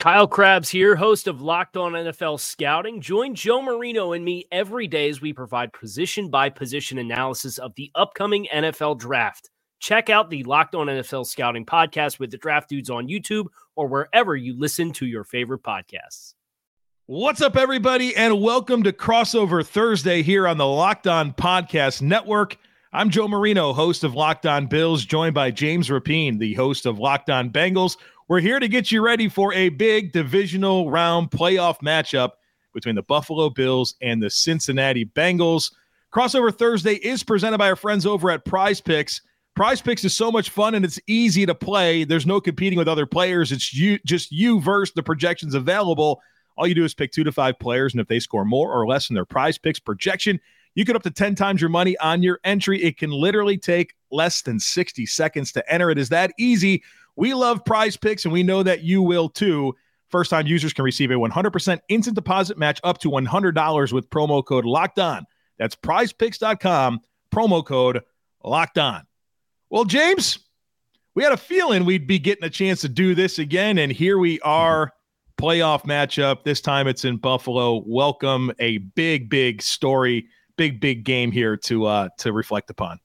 Kyle Crabbs here, host of Locked On NFL Scouting. Join Joe Marino and me every day as we provide position by position analysis of the upcoming NFL draft. Check out the Locked On NFL Scouting podcast with the draft dudes on YouTube or wherever you listen to your favorite podcasts. What's up, everybody, and welcome to Crossover Thursday here on the Locked On Podcast Network. I'm Joe Marino, host of Locked On Bills, joined by James Rapien, the host of Locked On Bengals. We're here to get you ready for a big divisional round playoff matchup between the Buffalo Bills and the Cincinnati Bengals. Crossover Thursday is presented by our friends over at Prize Picks. Prize Picks is so much fun and it's easy to play. There's no competing with other players. It's you just you versus the projections available. All you do is pick two to five players, and if they score more or less than their prize picks projection, you get up to 10 times your money on your entry. It can literally take less than 60 seconds to enter. It is that easy. We love prize picks, and we know that you will too. First time users can receive a 100% instant deposit match up to $100 with promo code locked on. That's prizepicks.com, promo code locked on. Well, James, we had a feeling we'd be getting a chance to do this again, and here we are. Playoff matchup. This time it's in Buffalo. Welcome a big, big story, big, big game here to uh to reflect upon.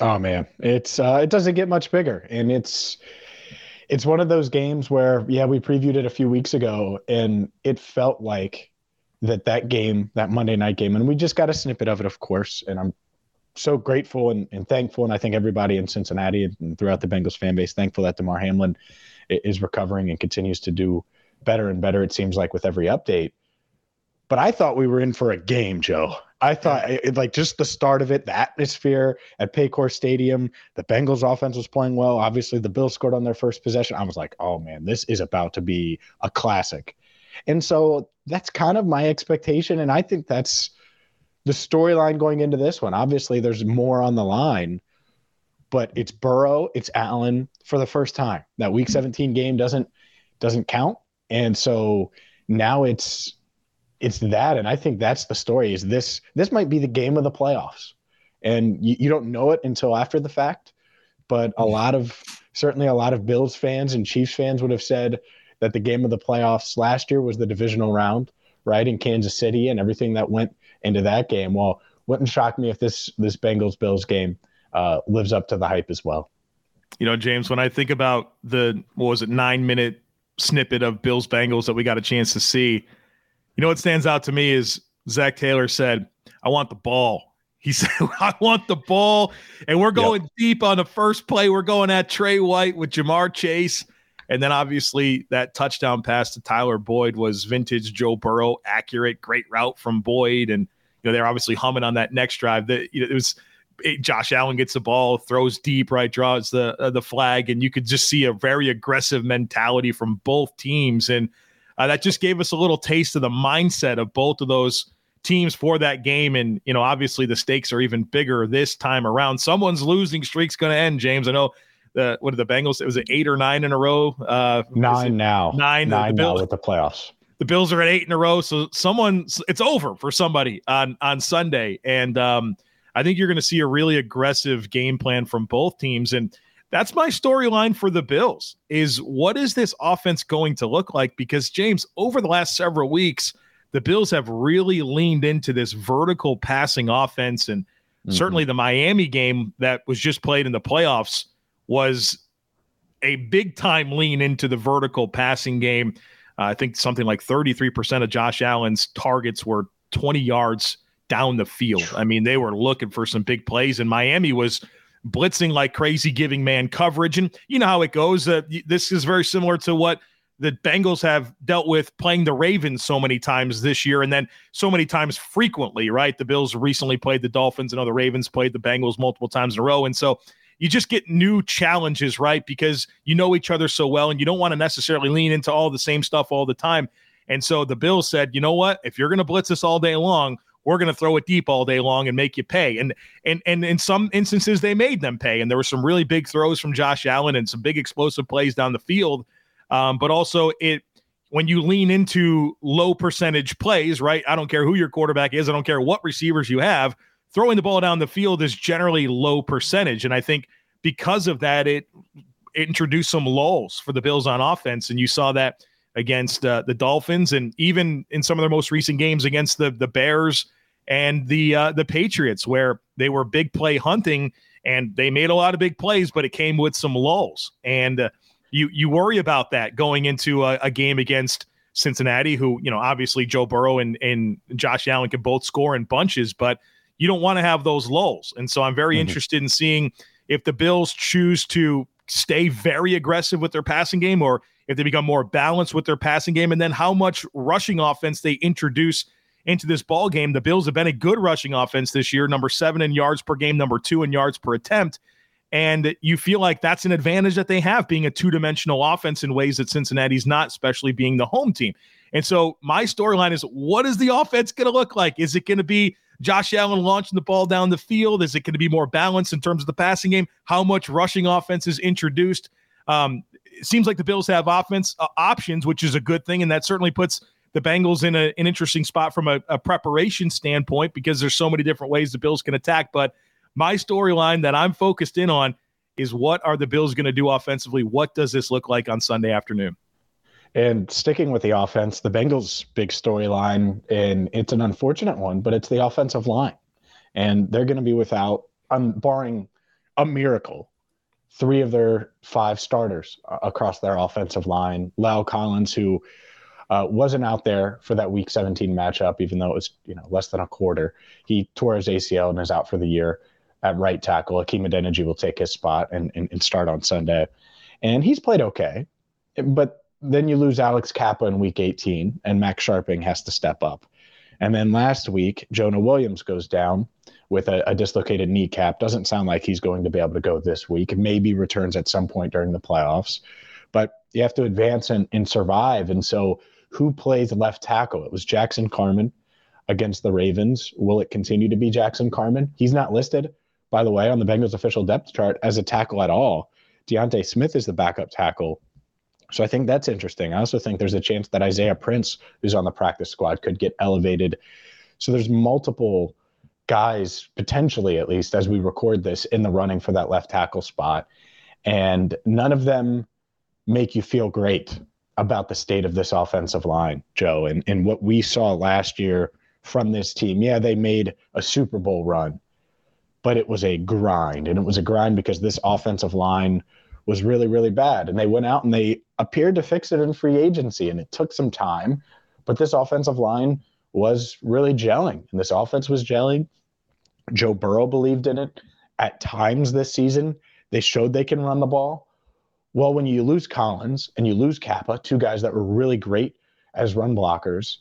Oh man, it's uh it doesn't get much bigger, and it's it's one of those games where yeah we previewed it a few weeks ago and it felt like that that game that monday night game and we just got a snippet of it of course and i'm so grateful and, and thankful and i think everybody in cincinnati and throughout the bengals fan base thankful that damar hamlin is recovering and continues to do better and better it seems like with every update. But i thought we were in for a game joe I thought it, like just the start of it, the atmosphere at Paycor Stadium, the Bengals offense was playing well. Obviously, the Bills scored on their first possession. I was like, oh man, this is about to be a classic. And so that's kind of my expectation. And I think that's the storyline going into this one. Obviously, there's more on the line, but it's Burrow, it's Allen for the first time. That week hmm. 17 game doesn't doesn't count. And so now it's it's that, and I think that's the story. Is this this might be the game of the playoffs, and you, you don't know it until after the fact. But a lot of certainly a lot of Bills fans and Chiefs fans would have said that the game of the playoffs last year was the divisional round, right in Kansas City, and everything that went into that game. Well, wouldn't shock me if this this Bengals Bills game uh, lives up to the hype as well. You know, James, when I think about the what was it nine minute snippet of Bills Bengals that we got a chance to see you know what stands out to me is Zac Taylor said, I want the ball. He said, I want the ball. And we're going yep. deep on the first play. We're going at Tre White with Ja'Marr Chase. And then obviously that touchdown pass to Tyler Boyd was vintage Joe Burrow, accurate, great route from Boyd. And, you know, they're obviously humming on that next drive. That you know, it was it, Josh Allen gets the ball, throws deep, right, draws the uh, the flag, and you could just see a very aggressive mentality from both teams. And uh, that just gave us a little taste of the mindset of both of those teams for that game. And, you know, obviously the stakes are even bigger this time around. Someone's losing streak's going to end, James. I know the, what are the Bengals? It was eight or nine in a row. Uh, nine now. Nine. Nine the Bills, now with the playoffs. The Bills are at eight in a row. So someone, it's over for somebody on, on Sunday. And, um, I think you're going to see a really aggressive game plan from both teams. And, that's my storyline for the Bills is what is this offense going to look like? Because James, over the last several weeks, the Bills have really leaned into this vertical passing offense. And mm-hmm. certainly the Miami game that was just played in the playoffs was a big time lean into the vertical passing game. Uh, I think something like 33% of Josh Allen's targets were 20 yards down the field. I mean, they were looking for some big plays, and Miami was blitzing like crazy, giving man coverage. And you know how it goes. Uh, this is very similar to what the Bengals have dealt with playing the Ravens so many times this year and then so many times frequently, right? The Bills recently played the Dolphins and other Ravens played the Bengals multiple times in a row. And so you just get new challenges, right? Because you know each other so well and you don't want to necessarily lean into all the same stuff all the time. And so the Bills said, you know what? If you're going to blitz us all day long, we're going to throw it deep all day long and make you pay. And and and in some instances they made them pay. And there were some really big throws from Josh Allen and some big explosive plays down the field. Um, but also it when you lean into low percentage plays, right? I don't care who your quarterback is. I don't care what receivers you have. Throwing the ball down the field is generally low percentage. And I think because of that, it, it introduced some lulls for the Bills on offense. And you saw that against uh, the Dolphins, and even in some of their most recent games against the the Bears and the uh, the Patriots, where they were big play hunting and they made a lot of big plays, but it came with some lulls. And uh, you you worry about that going into a, a, game against Cincinnati, who you know obviously Joe Burrow and and Josh Allen can both score in bunches, but you don't want to have those lulls. And so I'm very mm-hmm. interested in seeing if the Bills choose to stay very aggressive with their passing game or if they become more balanced with their passing game, and then how much rushing offense they introduce into this ball game. The Bills have been a good rushing offense this year, number seven in yards per game, number two in yards per attempt. And you feel like that's an advantage that they have being a two dimensional offense in ways that Cincinnati's not, especially being the home team. And so my storyline is what is the offense going to look like? Is it going to be Josh Allen launching the ball down the field? Is it going to be more balanced in terms of the passing game? How much rushing offense is introduced? Um, it seems like the Bills have offense uh, options, which is a good thing, and that certainly puts the Bengals in a, an interesting spot from a, a preparation standpoint because there's so many different ways the Bills can attack. But my storyline that I'm focused in on is what are the Bills going to do offensively? What does this look like on Sunday afternoon? And sticking with the offense, the Bengals' big storyline, and it's an unfortunate one, but it's the offensive line. And they're going to be without, um, barring a miracle, three of their five starters uh, across their offensive line. La'el Collins, who uh, wasn't out there for that Week 17 matchup, even though it was you know less than a quarter. He tore his ACL and is out for the year at right tackle. Hakeem Adeniji will take his spot and, and, and start on Sunday, and he's played okay, but then you lose Alex Cappa in Week 18, and Max Scharping has to step up. And then last week, Jonah Williams goes down with a, a, dislocated kneecap. Doesn't sound like he's going to be able to go this week. Maybe returns at some point during the playoffs. But you have to advance and, and survive. And so, who plays left tackle? It was Jackson Carman against the Ravens. Will it continue to be Jackson Carman? He's not listed, by the way, on the Bengals official depth chart as a tackle at all. D'Ante Smith is the backup tackle. So I think that's interesting. I also think there's a chance that Isaiah Prince, who's on the practice squad, could get elevated. So there's multiple guys, potentially at least, as we record this, in the running for that left tackle spot. And none of them make you feel great about the state of this offensive line, Joe. And, and what we saw last year from this team, yeah, they made a Super Bowl run, but it was a grind. And it was a grind because this offensive line was really, really bad. And they went out and they appeared to fix it in free agency. And it took some time, but this offensive line was really gelling. And this offense was gelling. Joe Burrow believed in it at times this season. They showed they can run the ball. Well, when you lose Collins and you lose Cappa, two guys that were really great as run blockers,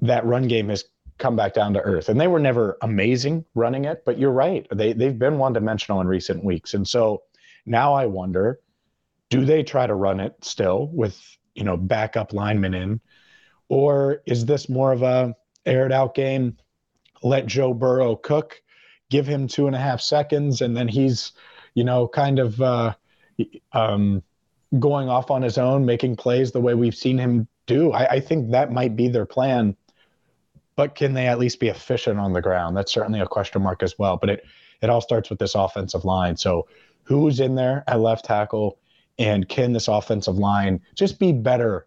that run game has come back down to earth. And they were never amazing running it, but you're right. They they've been one dimensional in recent weeks. And so now I wonder, do they try to run it still with, you know, backup linemen in? Or is this more of a aired out game? let Joe Burrow cook, give him two and a half seconds, and then he's, you know, kind of uh, um, going off on his own, making plays the way we've seen him do. I, I think that might be their plan. But can they at least be efficient on the ground? That's certainly a question mark as well. But it it all starts with this offensive line. So who's in there at left tackle, and can this offensive line just be better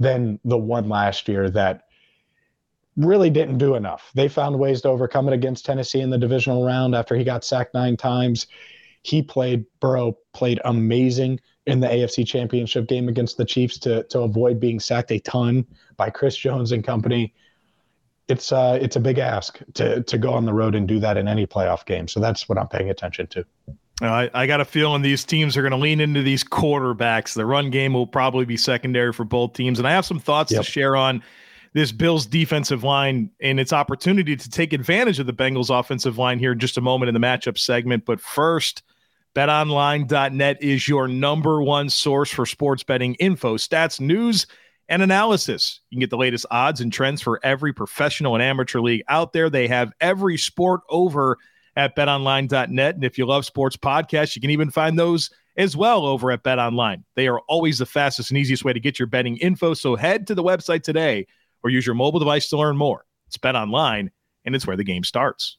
than the one last year that really didn't do enough. They found ways to overcome it against Tennessee in the divisional round after he got sacked nine times. He played, Burrow played amazing in the AFC championship game against the Chiefs to, to avoid being sacked a ton by Chris Jones and company. It's uh, it's a big ask to to go on the road and do that in any playoff game. So that's what I'm paying attention to. I, I got a feeling these teams are going to lean into these quarterbacks. The run game will probably be secondary for both teams. And I have some thoughts yep. to share on this Bills defensive line and its opportunity to take advantage of the Bengals offensive line here in just a moment in the matchup segment. But first, betonline.net is your number one source for sports betting info, stats, news, and analysis. You can get the latest odds and trends for every professional and amateur league out there. They have every sport over at betonline.net. And if you love sports podcasts, you can even find those as well over at betonline. They are always the fastest and easiest way to get your betting info. So head to the website today or use your mobile device to learn more. It's betonline, and it's where the game starts.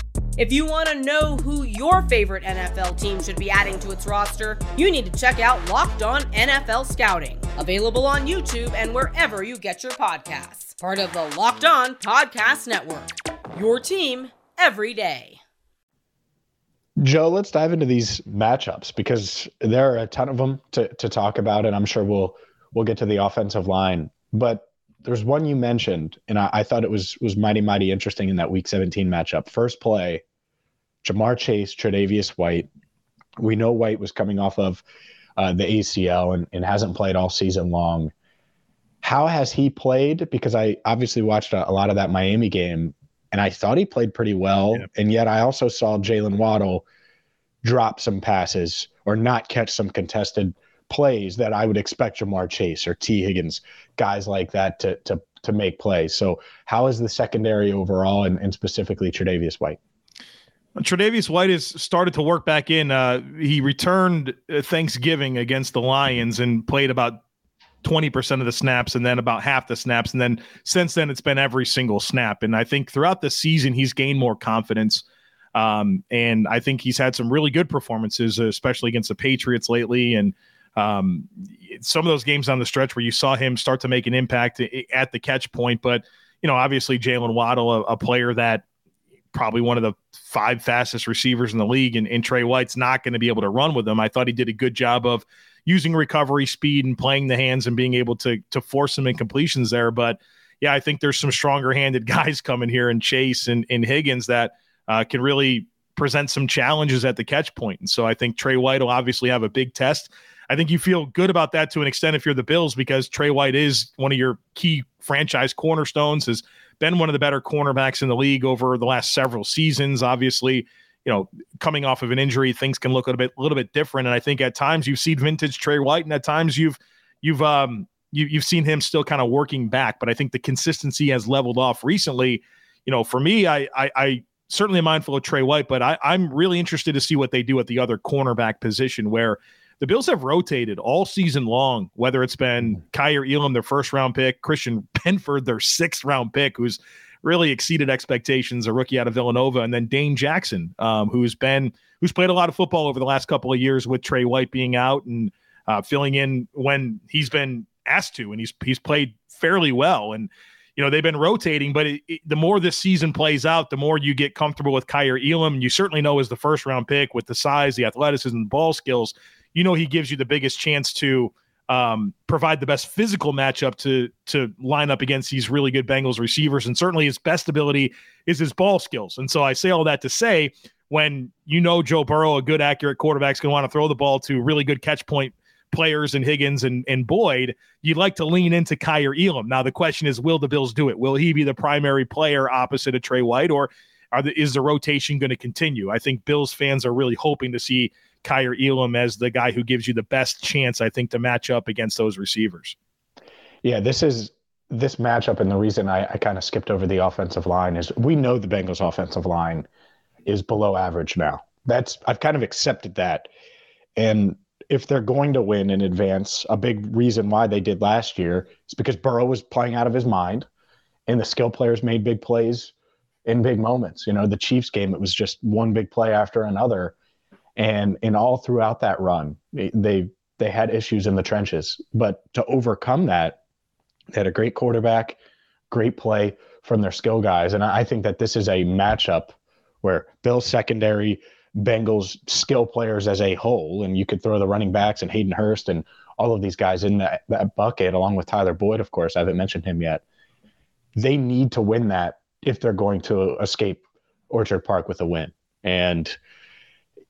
If you want to know who your favorite NFL team should be adding to its roster, you need to check out Locked On NFL Scouting, available on YouTube and wherever you get your podcasts. Part of the Locked On Podcast Network. Your team every day. Joe, let's dive into these matchups because there are a ton of them to, to talk about, and I'm sure we'll we'll get to the offensive line. But there's one you mentioned, and I, I, thought it was was mighty mighty interesting in that Week 17 matchup. First play, Ja'Marr Chase, Tre'Davious White. We know White was coming off of uh, the ACL and, and hasn't played all season long. How has he played? Because I obviously watched a, a lot of that Miami game, and I thought he played pretty well. Yeah. And yet I also saw Jaylen Waddle drop some passes or not catch some contested plays that I would expect Ja'Marr Chase or Tee Higgins, guys like that to to to make plays. So how is the secondary overall and, and specifically Tre'Davious White? Tre'Davious White has started to work back in. Uh, he returned uh, Thanksgiving against the Lions and played about 20% of the snaps and then about half the snaps. And then since then, it's been every single snap. And I think throughout the season, he's gained more confidence. Um, and I think he's had some really good performances, especially against the Patriots lately. And um, some of those games on the stretch where you saw him start to make an impact at the catch point. But, you know, obviously Jaylen Waddle, a, a, player that probably one of the five fastest receivers in the league, and, and Tre White's not going to be able to run with him. I thought he did a good job of using recovery speed and playing the hands and being able to to force some incompletions there. But yeah, I think there's some stronger handed guys coming here in Chase and, and Higgins that uh, can really present some challenges at the catch point. And so I think Tre White will obviously have a big test. I think you feel good about that to an extent if you're the Bills because Tre White is one of your key franchise cornerstones, has been one of the better cornerbacks in the league over the last several seasons. Obviously, you know, coming off of an injury, things can look a little bit a little bit different. And I think at times you've seen vintage Tre White, and at times you've you've um you, you've seen him still kind of working back. But I think the consistency has leveled off recently. You know, for me, I I, I certainly am mindful of Tre White, but I, I'm really interested to see what they do at the other cornerback position where the Bills have rotated all season long, whether it's been mm-hmm. Elam, their first round pick, Christian Benford, their sixth round pick, who's really exceeded expectations, a rookie out of Villanova, and then Dane Jackson, um, who's been who's played a lot of football over the last couple of years with Tre White being out and uh, filling in when he's been asked to, and he's he's played fairly well. And you know they've been rotating, but it, it, the more this season plays out, the more you get comfortable with Kaiir Elam. You certainly know as the first round pick with the size, the athleticism, the ball skills you know he gives you the biggest chance to um, provide the best physical matchup to to line up against these really good Bengals receivers. And certainly his best ability is his ball skills. And so I say all that to say, when you know Joe Burrow, a good accurate quarterback, is going to want to throw the ball to really good catch point players and Higgins and, and Boyd, you'd like to lean into Kaiir Elam. Now the question is, will the Bills do it? Will he be the primary player opposite of Tre White, or the, is the rotation going to continue? I think Bills fans are really hoping to see Kaiir Elam as the guy who gives you the best chance, I think, to match up against those receivers. Yeah, this is this matchup, and the reason I, I kind of skipped over the offensive line is we know the Bengals' offensive line is below average now. That's I've kind of accepted that, and if they're going to win in advance, a big reason why they did last year is because Burrow was playing out of his mind, and the skill players made big plays in big moments. You know, the Chiefs game, it was just one big play after another and and all throughout that run they they had issues in the trenches but to overcome that They had a great quarterback, great play from their skill guys. And I think that this is a matchup where Bill's secondary, Bengals skill players as a whole, and you could throw the running backs and Hayden Hurst and all of these guys in that, that bucket, along with Tyler Boyd, of course. I haven't mentioned him yet. They need to win that if they're going to escape Orchard Park with a win. And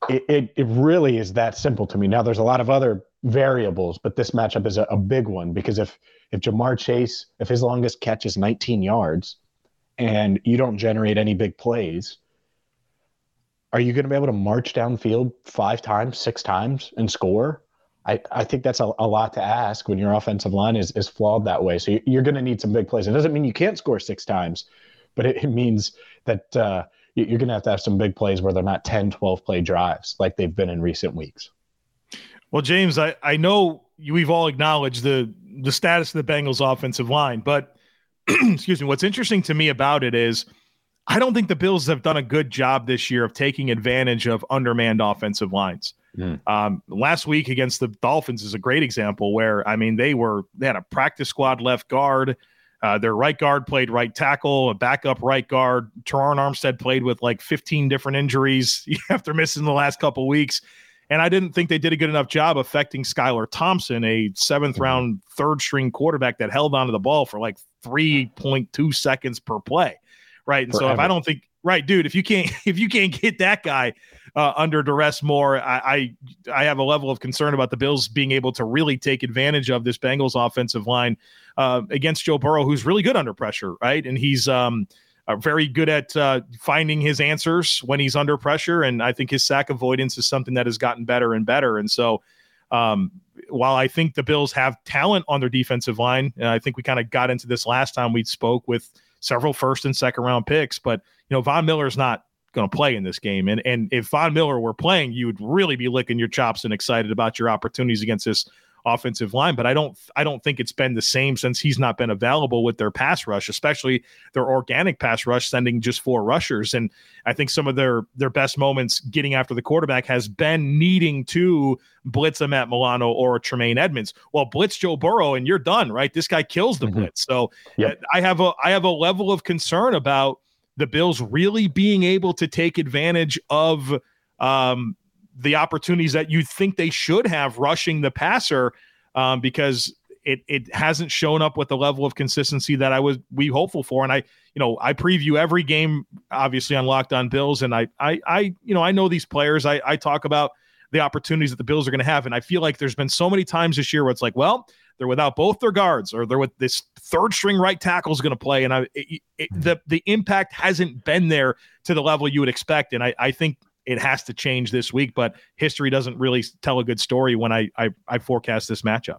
it, it, it really is that simple to me. Now, there's a lot of other variables, but this matchup is a, a big one because if if Ja'Marr Chase, if his longest catch is 19 yards and you don't generate any big plays, are you going to be able to march downfield five times, six times and score? I, I think that's a, a lot to ask when your offensive line is, is flawed that way. So you're going to need some big plays. It doesn't mean you can't score six times, but it, it means that uh, you're going to have to have some big plays where they're not 10, 12 play drives like they've been in recent weeks. Well, James, I, I know we've all acknowledged the the status of the Bengals offensive line, but excuse me, what's interesting to me about it is I don't think the Bills have done a good job this year of taking advantage of undermanned offensive lines. Mm. Um, last week against the Dolphins is a great example where I mean they were they had a practice squad left guard. Uh, their right guard played right tackle, a backup right guard. Terron Armstead played with like 15 different injuries after missing the last couple weeks. And I didn't think they did a good enough job affecting Skylar Thompson, a seventh mm-hmm. round, third string quarterback that held onto the ball for like 3.2 seconds per play. Right. And Forever. so if I don't think, right, dude, if you can't, if you can't get that guy uh, under duress more, I, I, I have a level of concern about the Bills being able to really take advantage of this Bengals offensive line uh, against Joe Burrow, who's really good under pressure. Right. And he's, um, uh, very good at uh, finding his answers when he's under pressure. And I think his sack avoidance is something that has gotten better and better. And so, um, while I think the Bills have talent on their defensive line, and I think we kind of got into this last time we spoke with several first and second round picks, but you know, Von Miller is not going to play in this game. And and if Von Miller were playing, you would really be licking your chops and excited about your opportunities against this offensive line, but I don't I don't think it's been the same since he's not been available with their pass rush, especially their organic pass rush, sending just four rushers. And I think some of their their best moments getting after the quarterback has been needing to blitz a Matt Milano or Tremaine Edmunds. Well, blitz Joe Burrow and you're done, right? This guy kills the mm-hmm. blitz. So yep. I have a I have a level of concern about the Bills really being able to take advantage of um, the opportunities that you think they should have rushing the passer um, because it it hasn't shown up with the level of consistency that I was we hopeful for. And I, you know, I preview every game obviously on Locked On Bills, and I I I you know I know these players. I I talk about the opportunities that the Bills are going to have, and I feel like there's been so many times this year where it's like, well, they're without both their guards, or they're with this third string right tackle is going to play, and I it, it, hmm. the the impact hasn't been there to the level you would expect, and I I think it has to change this week. But history doesn't really tell a good story when I I, I forecast this matchup.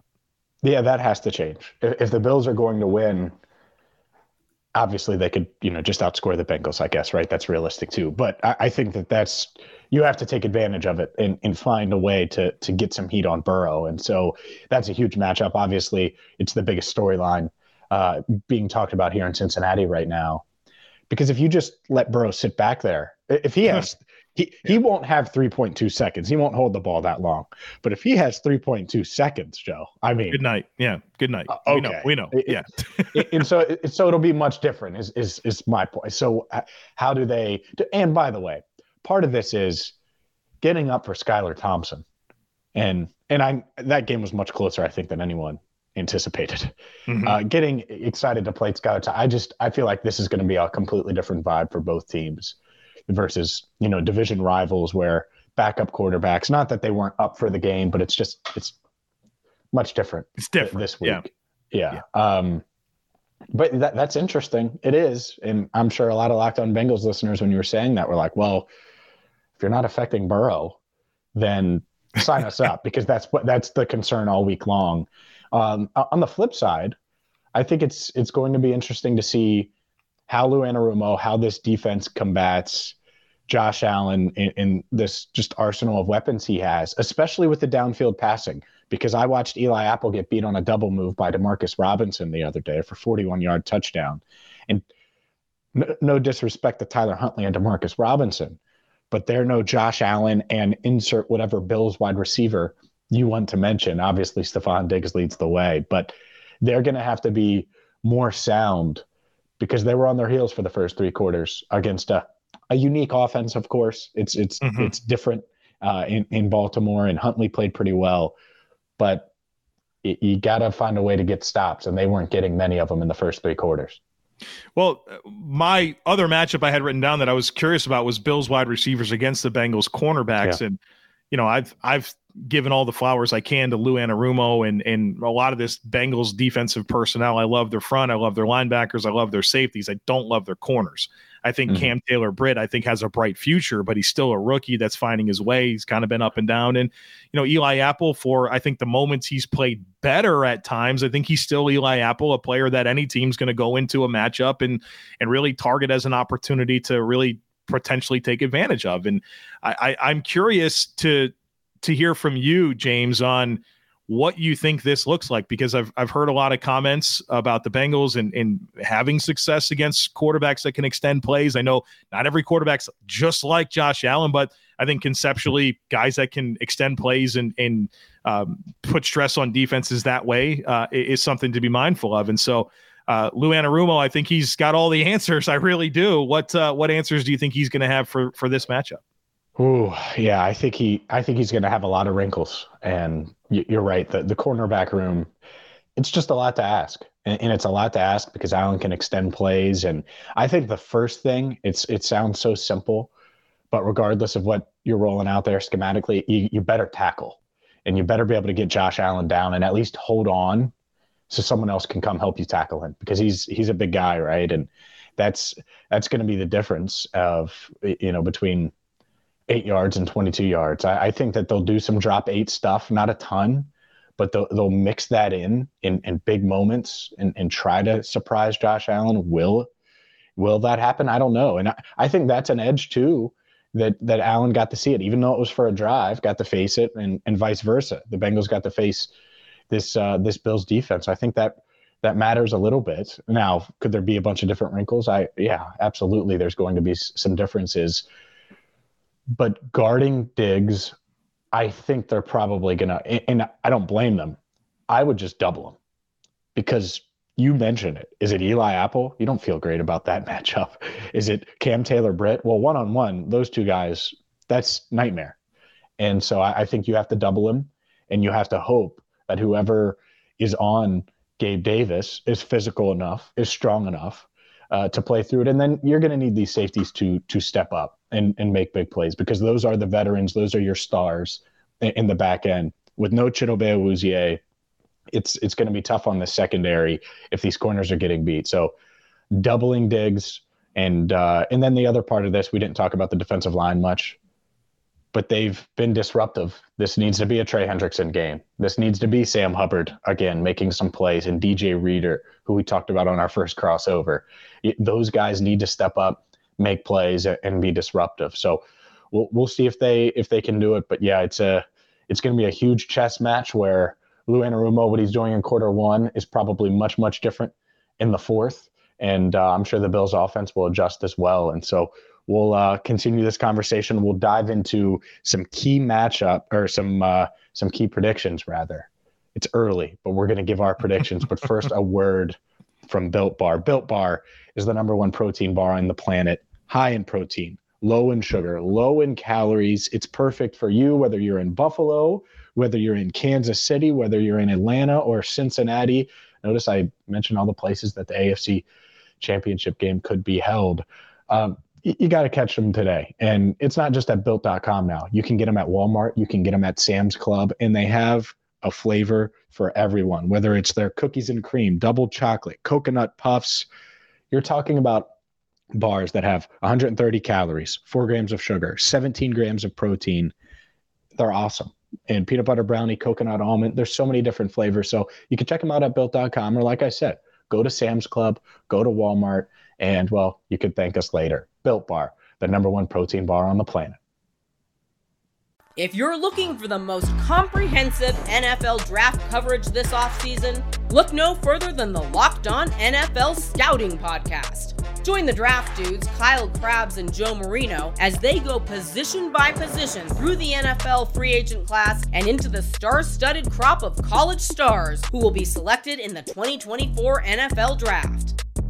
Yeah, that has to change. If, if the Bills are going to win, obviously they could you know just outscore the Bengals. I guess right. That's realistic too. But I, I think that that's you have to take advantage of it and, and find a way to to get some heat on Burrow. And so that's a huge matchup. Obviously, it's the biggest storyline uh, being talked about here in Cincinnati right now. Because if you just let Burrow sit back there, if he has he he won't have 3.2 seconds. He won't hold the ball that long. But if he has 3.2 seconds, Joe, I mean, good night. Yeah, good night. Uh, okay. We know. We know. Yeah. and so so it'll be much different. Is is is my point. So how do they? And by the way, part of this is getting up for Skylar Thompson, and and I that game was much closer, I think, than anyone anticipated. Mm-hmm. Uh, getting excited to play Skylar. I just I feel like this is going to be a completely different vibe for both teams versus you know division rivals where backup quarterbacks not that they weren't up for the game but it's just it's much different it's different this week yeah, yeah. um but that, that's interesting it is and i'm sure a lot of locked on bengals listeners when you were saying that were like well if you're not affecting burrow then sign us up because that's what that's the concern all week long um, on the flip side i think it's it's going to be interesting to see how Lou Anarumo, how this defense combats Josh Allen in, in, this just arsenal of weapons he has, especially with the downfield passing. Because I watched Eli Apple get beat on a double move by Demarcus Robinson the other day for 41 yard touchdown. And no, no disrespect to Tyler Huntley and Demarcus Robinson, but they're no Josh Allen and insert whatever Bills wide receiver you want to mention. Obviously, Stefon Diggs leads the way, but they're going to have to be – more sound because they were on their heels for the first three quarters against a, a unique offense. Of course, it's it's mm-hmm. it's different uh, in in Baltimore, and Huntley played pretty well, but it, you got to find a way to get stops, and they weren't getting many of them in the first three quarters. Well, my other matchup I had written down that I was curious about was Bills wide receivers against the Bengals cornerbacks, yeah. and you know I've I've given all the flowers I can to Lou Anarumo and and a lot of this Bengals defensive personnel. I love their front, I love their linebackers, I love their safeties. I don't love their corners. I think mm-hmm. Cam Taylor Britt, I think, has a bright future, but he's still a rookie that's finding his way. He's kind of been up and down. And, you know, Eli Apple, for I think the moments he's played better at times, I think he's still Eli Apple, a player that any team's going to go into a matchup and and really target as an opportunity to really potentially take advantage of. And I, I I'm curious to to hear from you, James, on what you think this looks like because I've I've heard a lot of comments about the Bengals and, and having success against quarterbacks that can extend plays. I know not every quarterback's just like Josh Allen, but I think conceptually guys that can extend plays and and um, put stress on defenses that way uh, is something to be mindful of. And so uh, Lou Anarumo, I think he's got all the answers. I really do. What uh, what answers do you think he's going to have for for this matchup? Oh yeah, I think he I think he's going to have a lot of wrinkles, and you're right. The the cornerback room, it's just a lot to ask, and, and, it's a lot to ask because Allen can extend plays, and I think the first thing it's it sounds so simple, but regardless of what you're rolling out there schematically, you, you better tackle, and you better be able to get Josh Allen down and at least hold on, so someone else can come help you tackle him because he's he's a big guy, right? And that's that's going to be the difference of you know between eight yards and 22 yards. I, I, think that they'll do some drop eight stuff, not a ton, but they'll, they'll mix that in, in in big moments and, and try to surprise Josh Allen. Will will that happen? I don't know. And I, I think that's an edge too that that Allen got to see it, even though it was for a drive, got to face it, and and vice versa. The Bengals got to face this uh, this Bills defense. I think that that matters a little bit. Now, could there be a bunch of different wrinkles? I yeah, absolutely. There's going to be some differences but guarding Diggs, I think they're probably gonna, and I don't blame them. I would just double them because you mentioned it. Is it Eli Apple? You don't feel great about that matchup. Is it Cam Taylor Britt? Well, one on one, those two guys, that's nightmare. And so I, I think you have to double them, and you have to hope that whoever is on Gabe Davis is physical enough, is strong enough uh, to play through it. And then you're going to need these safeties to to step up and, and make big plays because those are the veterans, those are your stars in, in the back end. With no Chidobe Awuzie, it's it's going to be tough on the secondary if these corners are getting beat. So doubling Diggs and uh, and then the other part of this, we didn't talk about the defensive line much but they've been disruptive. This needs to be a Trey Hendrickson game. This needs to be Sam Hubbard again making some plays and DJ Reader, who we talked about on our first crossover. Those guys need to step up, make plays, and be disruptive. So we'll we'll see if they if they can do it. But yeah, it's a it's going to be a huge chess match where Lou Anarumo, what he's doing in quarter one, is probably much much different in the fourth, and uh, I'm sure the Bills' offense will adjust as well. And so we'll uh, continue this conversation. We'll dive into some key matchup or some uh, some key predictions rather. It's early, but we're going to give our predictions. but first, a word from Built Bar. Built Bar is the number one protein bar on the planet, high in protein, low in sugar, low in calories. It's perfect for you whether you're in Buffalo, whether you're in Kansas City, whether you're in Atlanta or Cincinnati. Notice I mentioned all the places that the AFC championship game could be held. Um, you, got to catch them today. And it's not just at built.com now. You can get them at Walmart, you can get them at Sam's Club, and they have a flavor for everyone, whether it's their cookies and cream, double chocolate, coconut puffs. You're talking about bars that have 130 calories, four grams of sugar, 17 grams of protein. They're awesome. And peanut butter brownie, coconut almond, there's so many different flavors. So you can check them out at built.com, or like I said, go to Sam's Club, go to Walmart, and well, you could thank us later. Built Bar, the number one protein bar on the planet. If you're looking for the most comprehensive NFL draft coverage this offseason, look no further than the Locked On NFL Scouting Podcast. Join the draft dudes, Kyle Crabbs and Joe Marino, as they go position by position through the NFL free agent class and into the star studded crop of college stars who will be selected in the 2024 NFL Draft.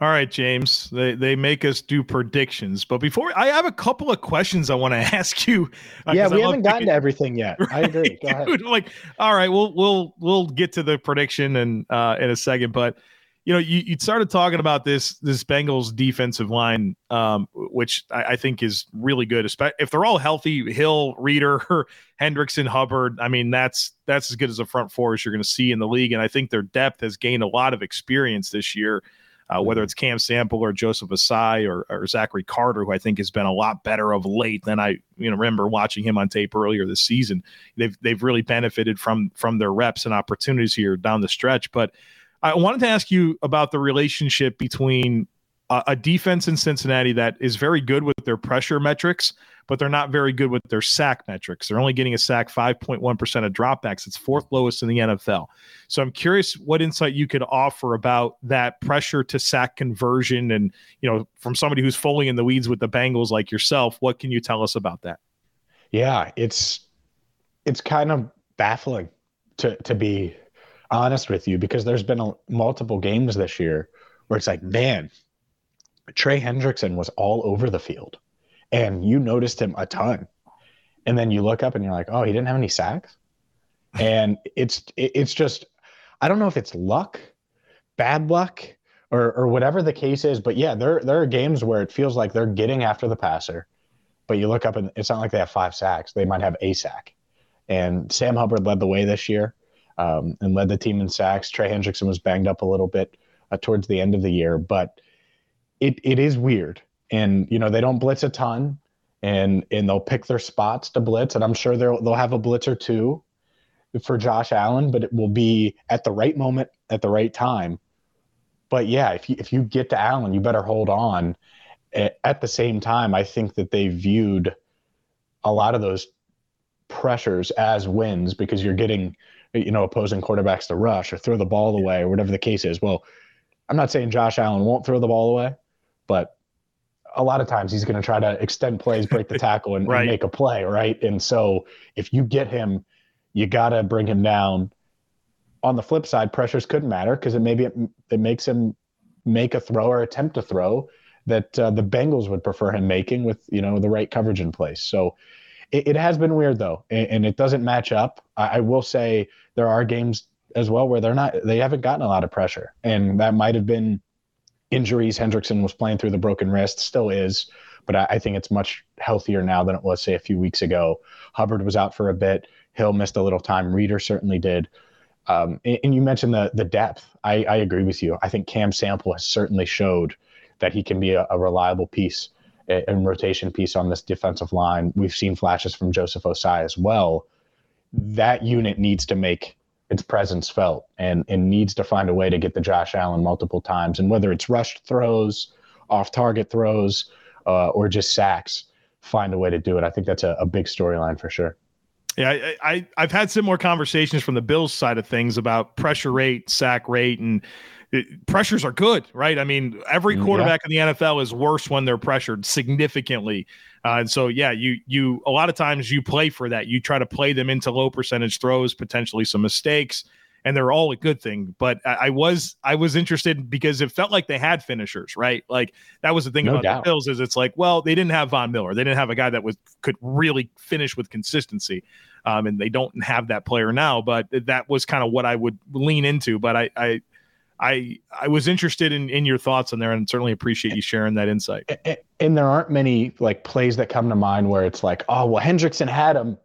All right, James. They they make us do predictions, but before I have a couple of questions I want to ask you. Uh, yeah, we haven't gotten to everything yet. Right? I agree. Go ahead. like, all right, we'll we'll we'll get to the prediction and uh, in a second, but you know, you, you started talking about this this Bengals defensive line, um, which I, I, think is really good. If they're all healthy, Hill, Reader, Hendrickson, Hubbard, I mean, that's that's as good as a front four as you're going to see in the league. And I think their depth has gained a lot of experience this year uh, whether it's Cam Sample or Joseph Ossai or, or Zachary Carter, who I think has been a lot better of late than I you know remember watching him on tape earlier this season. They've they've really benefited from from their reps and opportunities here down the stretch. But I wanted to ask you about the relationship between a defense in Cincinnati that is very good with their pressure metrics, but they're not very good with their sack metrics. They're only getting a sack 5.1% of dropbacks. It's fourth lowest in the NFL. So I'm curious what insight you could offer about that pressure to sack conversion and, you know, from somebody who's fully in the weeds with the Bengals like yourself, what can you tell us about that? Yeah, it's it's kind of baffling to to be honest with you because there's been a, multiple games this year where it's like, man, Trey Hendrickson was all over the field and you noticed him a ton. And then you look up and you're like, oh, he didn't have any sacks. And it's it's just I don't know if it's luck, bad luck, or or whatever the case is. But yeah, there there are games where it feels like they're getting after the passer, but you look up and it's not like they have five sacks. They might have a sack. And Sam Hubbard led the way this year um, and led the team in sacks. Trey Hendrickson was banged up a little bit uh, towards the end of the year, but it it is weird. And you know they don't blitz a ton, and and they'll pick their spots to blitz. And I'm sure they'll they'll have a blitz or two for Josh Allen, but it will be at the right moment at the right time. But yeah, if you if you get to Allen, you better hold on. At the same time, I think that they viewed a lot of those pressures as wins because you're getting you know opposing quarterbacks to rush or throw the ball away or whatever the case is. Well, I'm not saying Josh Allen won't throw the ball away, but a lot of times he's going to try to extend plays, break the tackle, and, right. and, make a play, right? And so if you get him, you got to bring him down. On the flip side, pressures couldn't matter because it maybe it, it makes him make a throw or attempt to throw that uh, the Bengals would prefer him making with you know the right coverage in place. So it, it has been weird though, and, and it doesn't match up. I, I will say there are games as well where they're not they haven't gotten a lot of pressure, and that might have been injuries. Hendrickson was playing through the broken wrist, still is, but I, I, think it's much healthier now than it was, say, a few weeks ago. Hubbard was out for a bit. Hill missed a little time. Reader certainly did. Um, and, and, you mentioned the the depth. I, I, agree with you. I think Cam Sample has certainly showed that he can be a, a reliable piece and rotation piece on this defensive line. We've seen flashes from Joseph Ossai as well. That unit needs to make its presence felt and, and needs to find a way to get the Josh Allen multiple times. And whether it's rushed throws, off target throws, uh, or just sacks, find a way to do it. I think that's a, a big storyline for sure. Yeah, I, I I've had similar conversations from the Bills side of things about pressure rate, sack rate, and it, pressures are good, right? I mean, every mm, quarterback yeah. in the NFL is worse when they're pressured significantly. Uh, and so, yeah, you you a lot of times you play for that. You try to play them into low percentage throws, potentially some mistakes, and they're all a good thing. But I, I was I was interested because it felt like they had finishers, right? Like that was the thing no about doubt. the Bills is it's like, well, they didn't have Von Miller, they didn't have a guy that was could really finish with consistency. Um, and they don't have that player now, but that was kind of what I would lean into. But I, I I I was interested in in your thoughts on there, and certainly appreciate you sharing that insight. And there aren't many like plays that come to mind where it's like, oh well, Hendrickson had him,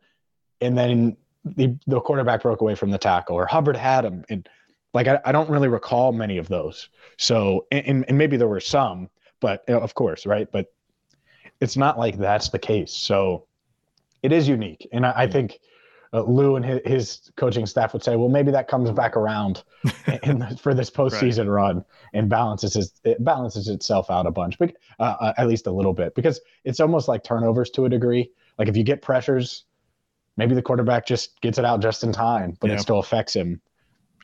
and then the the quarterback broke away from the tackle, or Hubbard had him, and like I, I don't really recall many of those. So and and maybe there were some, but of course, right? But it's not like that's the case. So it is unique, and I, I think uh, Lou and his, his, coaching staff would say, well, maybe that comes back around in the, for this postseason right. run and balances his, it balances itself out a bunch, but uh, uh, at least a little bit, because it's almost like turnovers to a degree. Like if you get pressures, maybe the quarterback just gets it out just in time, but yeah. it still affects him.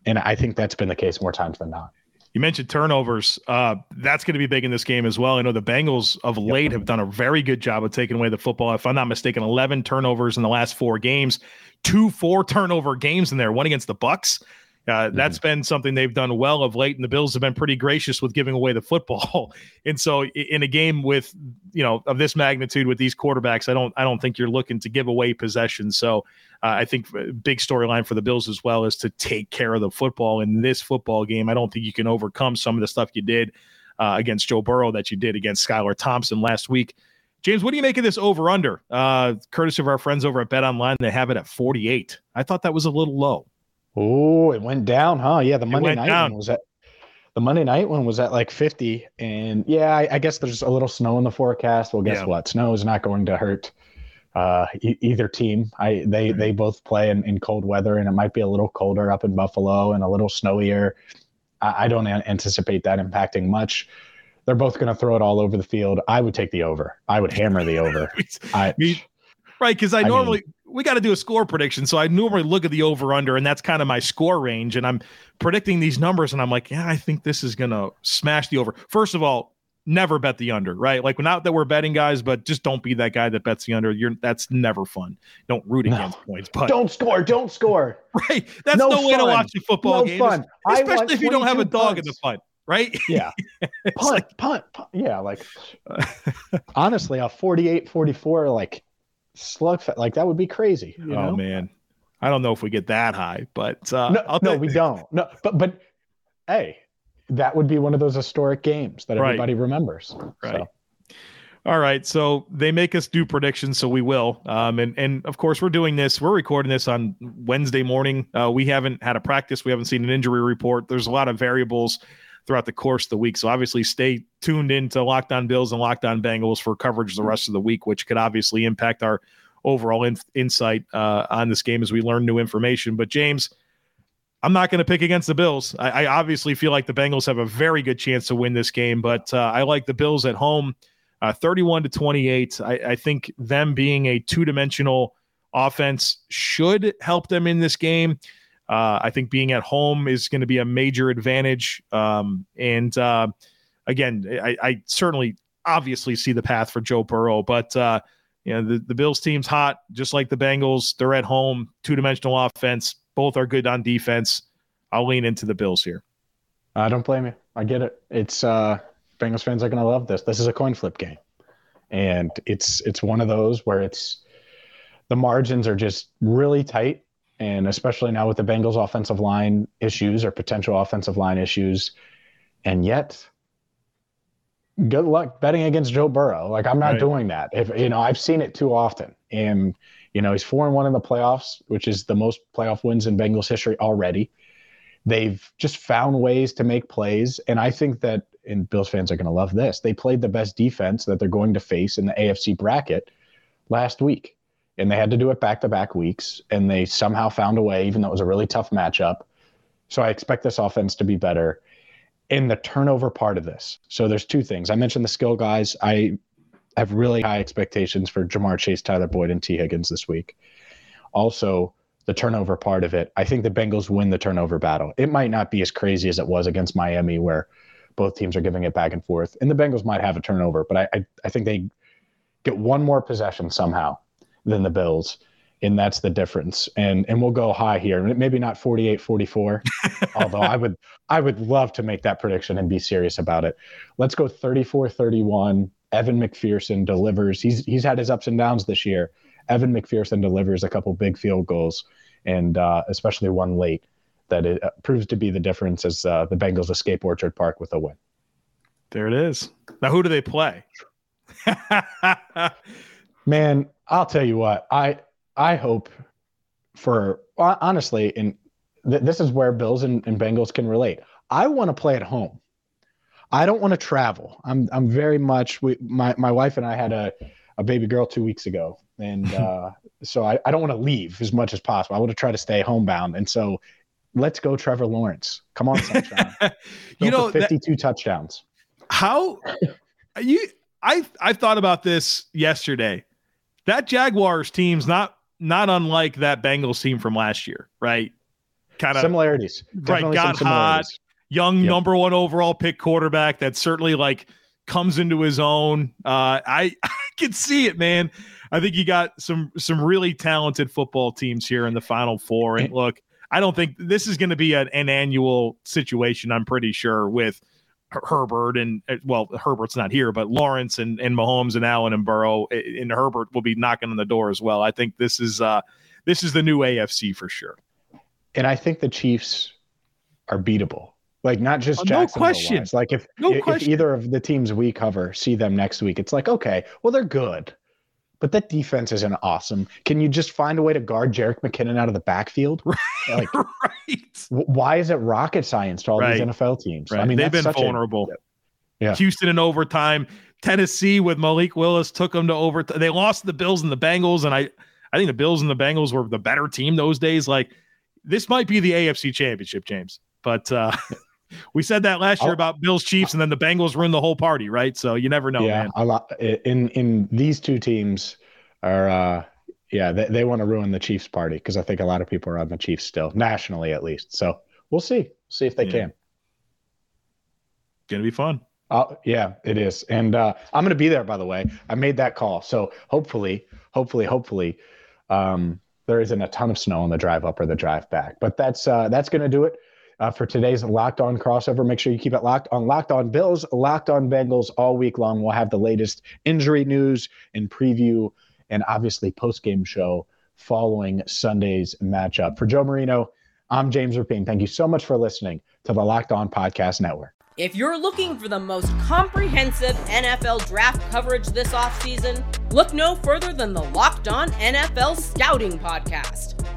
And I think that's been the case more times than not. You mentioned turnovers. Uh, that's going to be big in this game as well. I know the Bengals of late have done a very good job of taking away the football. If I'm not mistaken, 11 turnovers in the last four games, two four turnover games in there, one against the Bucs. Uh, mm-hmm. That's been something they've done well of late, and the Bills have been pretty gracious with giving away the football. and so, in a game with you know of this magnitude with these quarterbacks, I don't I don't think you're looking to give away possession. So, uh, I think big storyline for the Bills as well is to take care of the football in this football game. I don't think you can overcome some of the stuff you did uh, against Joe Burrow that you did against Skylar Thompson last week. James, what do you make of this over under? Uh, courtesy of our friends over at Bet Online, they have it at 48. I thought that was a little low. Oh, it went down, huh? Yeah, the Monday night down. one was at the Monday night one was at like 50. And yeah, I, I guess there's a little snow in the forecast. Well, guess yeah. what? Snow is not going to hurt uh, e- either team. I they they both play in, in cold weather, and it might be a little colder up in Buffalo and a little snowier. I, I don't anticipate that impacting much. They're both going to throw it all over the field. I would take the over. I would hammer the over. I, right, because I, I, normally mean, we got to do a score prediction. So I normally look at the over under, and that's kind of my score range. And I'm predicting these numbers, and I'm like, yeah, I think this is going to smash the over. First of all, never bet the under, right? Like not that we're betting guys, but just don't be that guy that bets the under. You're that's never fun. Don't root no. against points, but don't score, don't score. Right. That's no, no way to watch a football no game. Fun. Especially if you don't have a dog punts. in the fight. Right? Yeah. punt, like, punt, punt. Yeah. Like, honestly, a 48 44, like, slugfest, like, that would be crazy. oh, know? man. I don't know if we get that high, but uh, no, no, we don't. No, but, but, hey, that would be one of those historic games that everybody remembers. Right. So. All right, so they make us do predictions, so we will. Um, and and of course, we're doing this. We're recording this on Wednesday morning. Uh, we haven't had a practice. We haven't seen an injury report. There's a lot of variables throughout the course of the week. So obviously, stay tuned into Locked On Bills and Locked On Bengals for coverage the rest of the week, which could obviously impact our overall in- insight uh, on this game as we learn new information. But James, I'm not going to pick against the Bills. I, I, obviously feel like the Bengals have a very good chance to win this game, but uh, I like the Bills at home, uh, 31 to 28. I, I think them being a two dimensional offense should help them in this game. Uh, I think being at home is going to be a major advantage. Um, and uh, again, I, I, certainly obviously see the path for Joe Burrow, but uh, you know the, the Bills team's hot, just like the Bengals. They're at home, two dimensional offense both are good on defense. I'll lean into the Bills here. I don't blame you. I get it. It's uh Bengals fans are going to love this. This is a coin flip game. And it's it's one of those where it's the margins are just really tight and especially now with the Bengals offensive line issues or potential offensive line issues and yet good luck betting against Joe Burrow. Like I'm not right. doing that. If you know, I've seen it too often. And you know, he's four and one in the playoffs, which is the most playoff wins in Bengals history already. They've just found ways to make plays. And I think that, and Bills fans are going to love this, they played the best defense that they're going to face in the AFC bracket last week. And they had to do it back to back weeks. And they somehow found a way, even though it was a really tough matchup. So I expect this offense to be better in the turnover part of this. So there's two things. I mentioned the skill guys. I have really high expectations for Ja'Marr Chase, Tyler Boyd, and Tee Higgins this week. Also, the turnover part of it, I think the Bengals win the turnover battle. It might not be as crazy as it was against Miami, where both teams are giving it back and forth, and the Bengals might have a turnover, but I, I, I think they get one more possession somehow than the Bills, and that's the difference. And and we'll go high here, maybe not 48-44, although I would I would love to make that prediction and be serious about it. Let's go 34-31 Evan McPherson delivers. He's he's had his ups and downs this year. Evan McPherson delivers a couple big field goals, and uh, especially one late that it uh, proves to be the difference as uh, the Bengals escape Orchard Park with a win. There it is. Now, who do they play? Man, I'll tell you what. I I hope for honestly, and th- this is where Bills and, and Bengals can relate. I want to play at home. I don't want to travel. I'm I'm very much we my my wife and I had a a baby girl two weeks ago, and uh, so I, I don't want to leave as much as possible. I want to try to stay homebound, and so let's go, Trevor Lawrence. Come on, sunshine. you know, fifty-two that, touchdowns. How you? I I thought about this yesterday. That Jaguars team's not not unlike that Bengals team from last year, right? Kind of similarities. Definitely right, got hot, young yep. number one overall pick quarterback that certainly like comes into his own. Uh, I I can see it, man. I think you got some some really talented football teams here in the Final Four. And look, I don't think this is going to be an, an annual situation. I'm pretty sure with Herbert and uh, well, Herbert's not here, but Lawrence and, and Mahomes and Allen and Burrow and Herbert will be knocking on the door as well. I think this is uh this is the new AFC for sure. And I think the Chiefs are beatable. Like not just uh, no question. Like if, no if, question. either of the teams we cover see them next week, it's like okay, well they're good, but that defense isn't awesome. Can you just find a way to guard Jerick McKinnon out of the backfield? Right. Like, right. why is it rocket science to all right. these NFL teams? Right. I mean, they've been vulnerable. A, yeah. Houston in overtime. Tennessee with Malik Willis took them to overtime. They lost the Bills and the Bengals, and I, I think the Bills and the Bengals were the better team those days. Like this might be the AFC Championship, James. But uh, we said that last year about Bills Chiefs, and then the Bengals ruined the whole party, right? So you never know. Yeah, man. a lot in in these two teams are. uh yeah, they, they want to ruin the Chiefs party because I think a lot of people are on the Chiefs still, nationally at least. So we'll see. We'll see if they yeah. can. Gonna be fun. Uh, yeah, it is. And uh, I'm going to be there, by the way. I made that call. So hopefully, hopefully, hopefully, um, there isn't a ton of snow on the drive up or the drive back. But that's uh, that's going to do it uh, for today's Locked On crossover. Make sure you keep it locked on Locked On Bills, Locked On Bengals all week long. We'll have the latest injury news and preview, and obviously post game show following Sunday's matchup. For Joe Marino, I'm James Rapien. Thank you so much for listening to the Locked On Podcast Network. If you're looking for the most comprehensive NFL draft coverage this offseason, look no further than the Locked On NFL Scouting Podcast.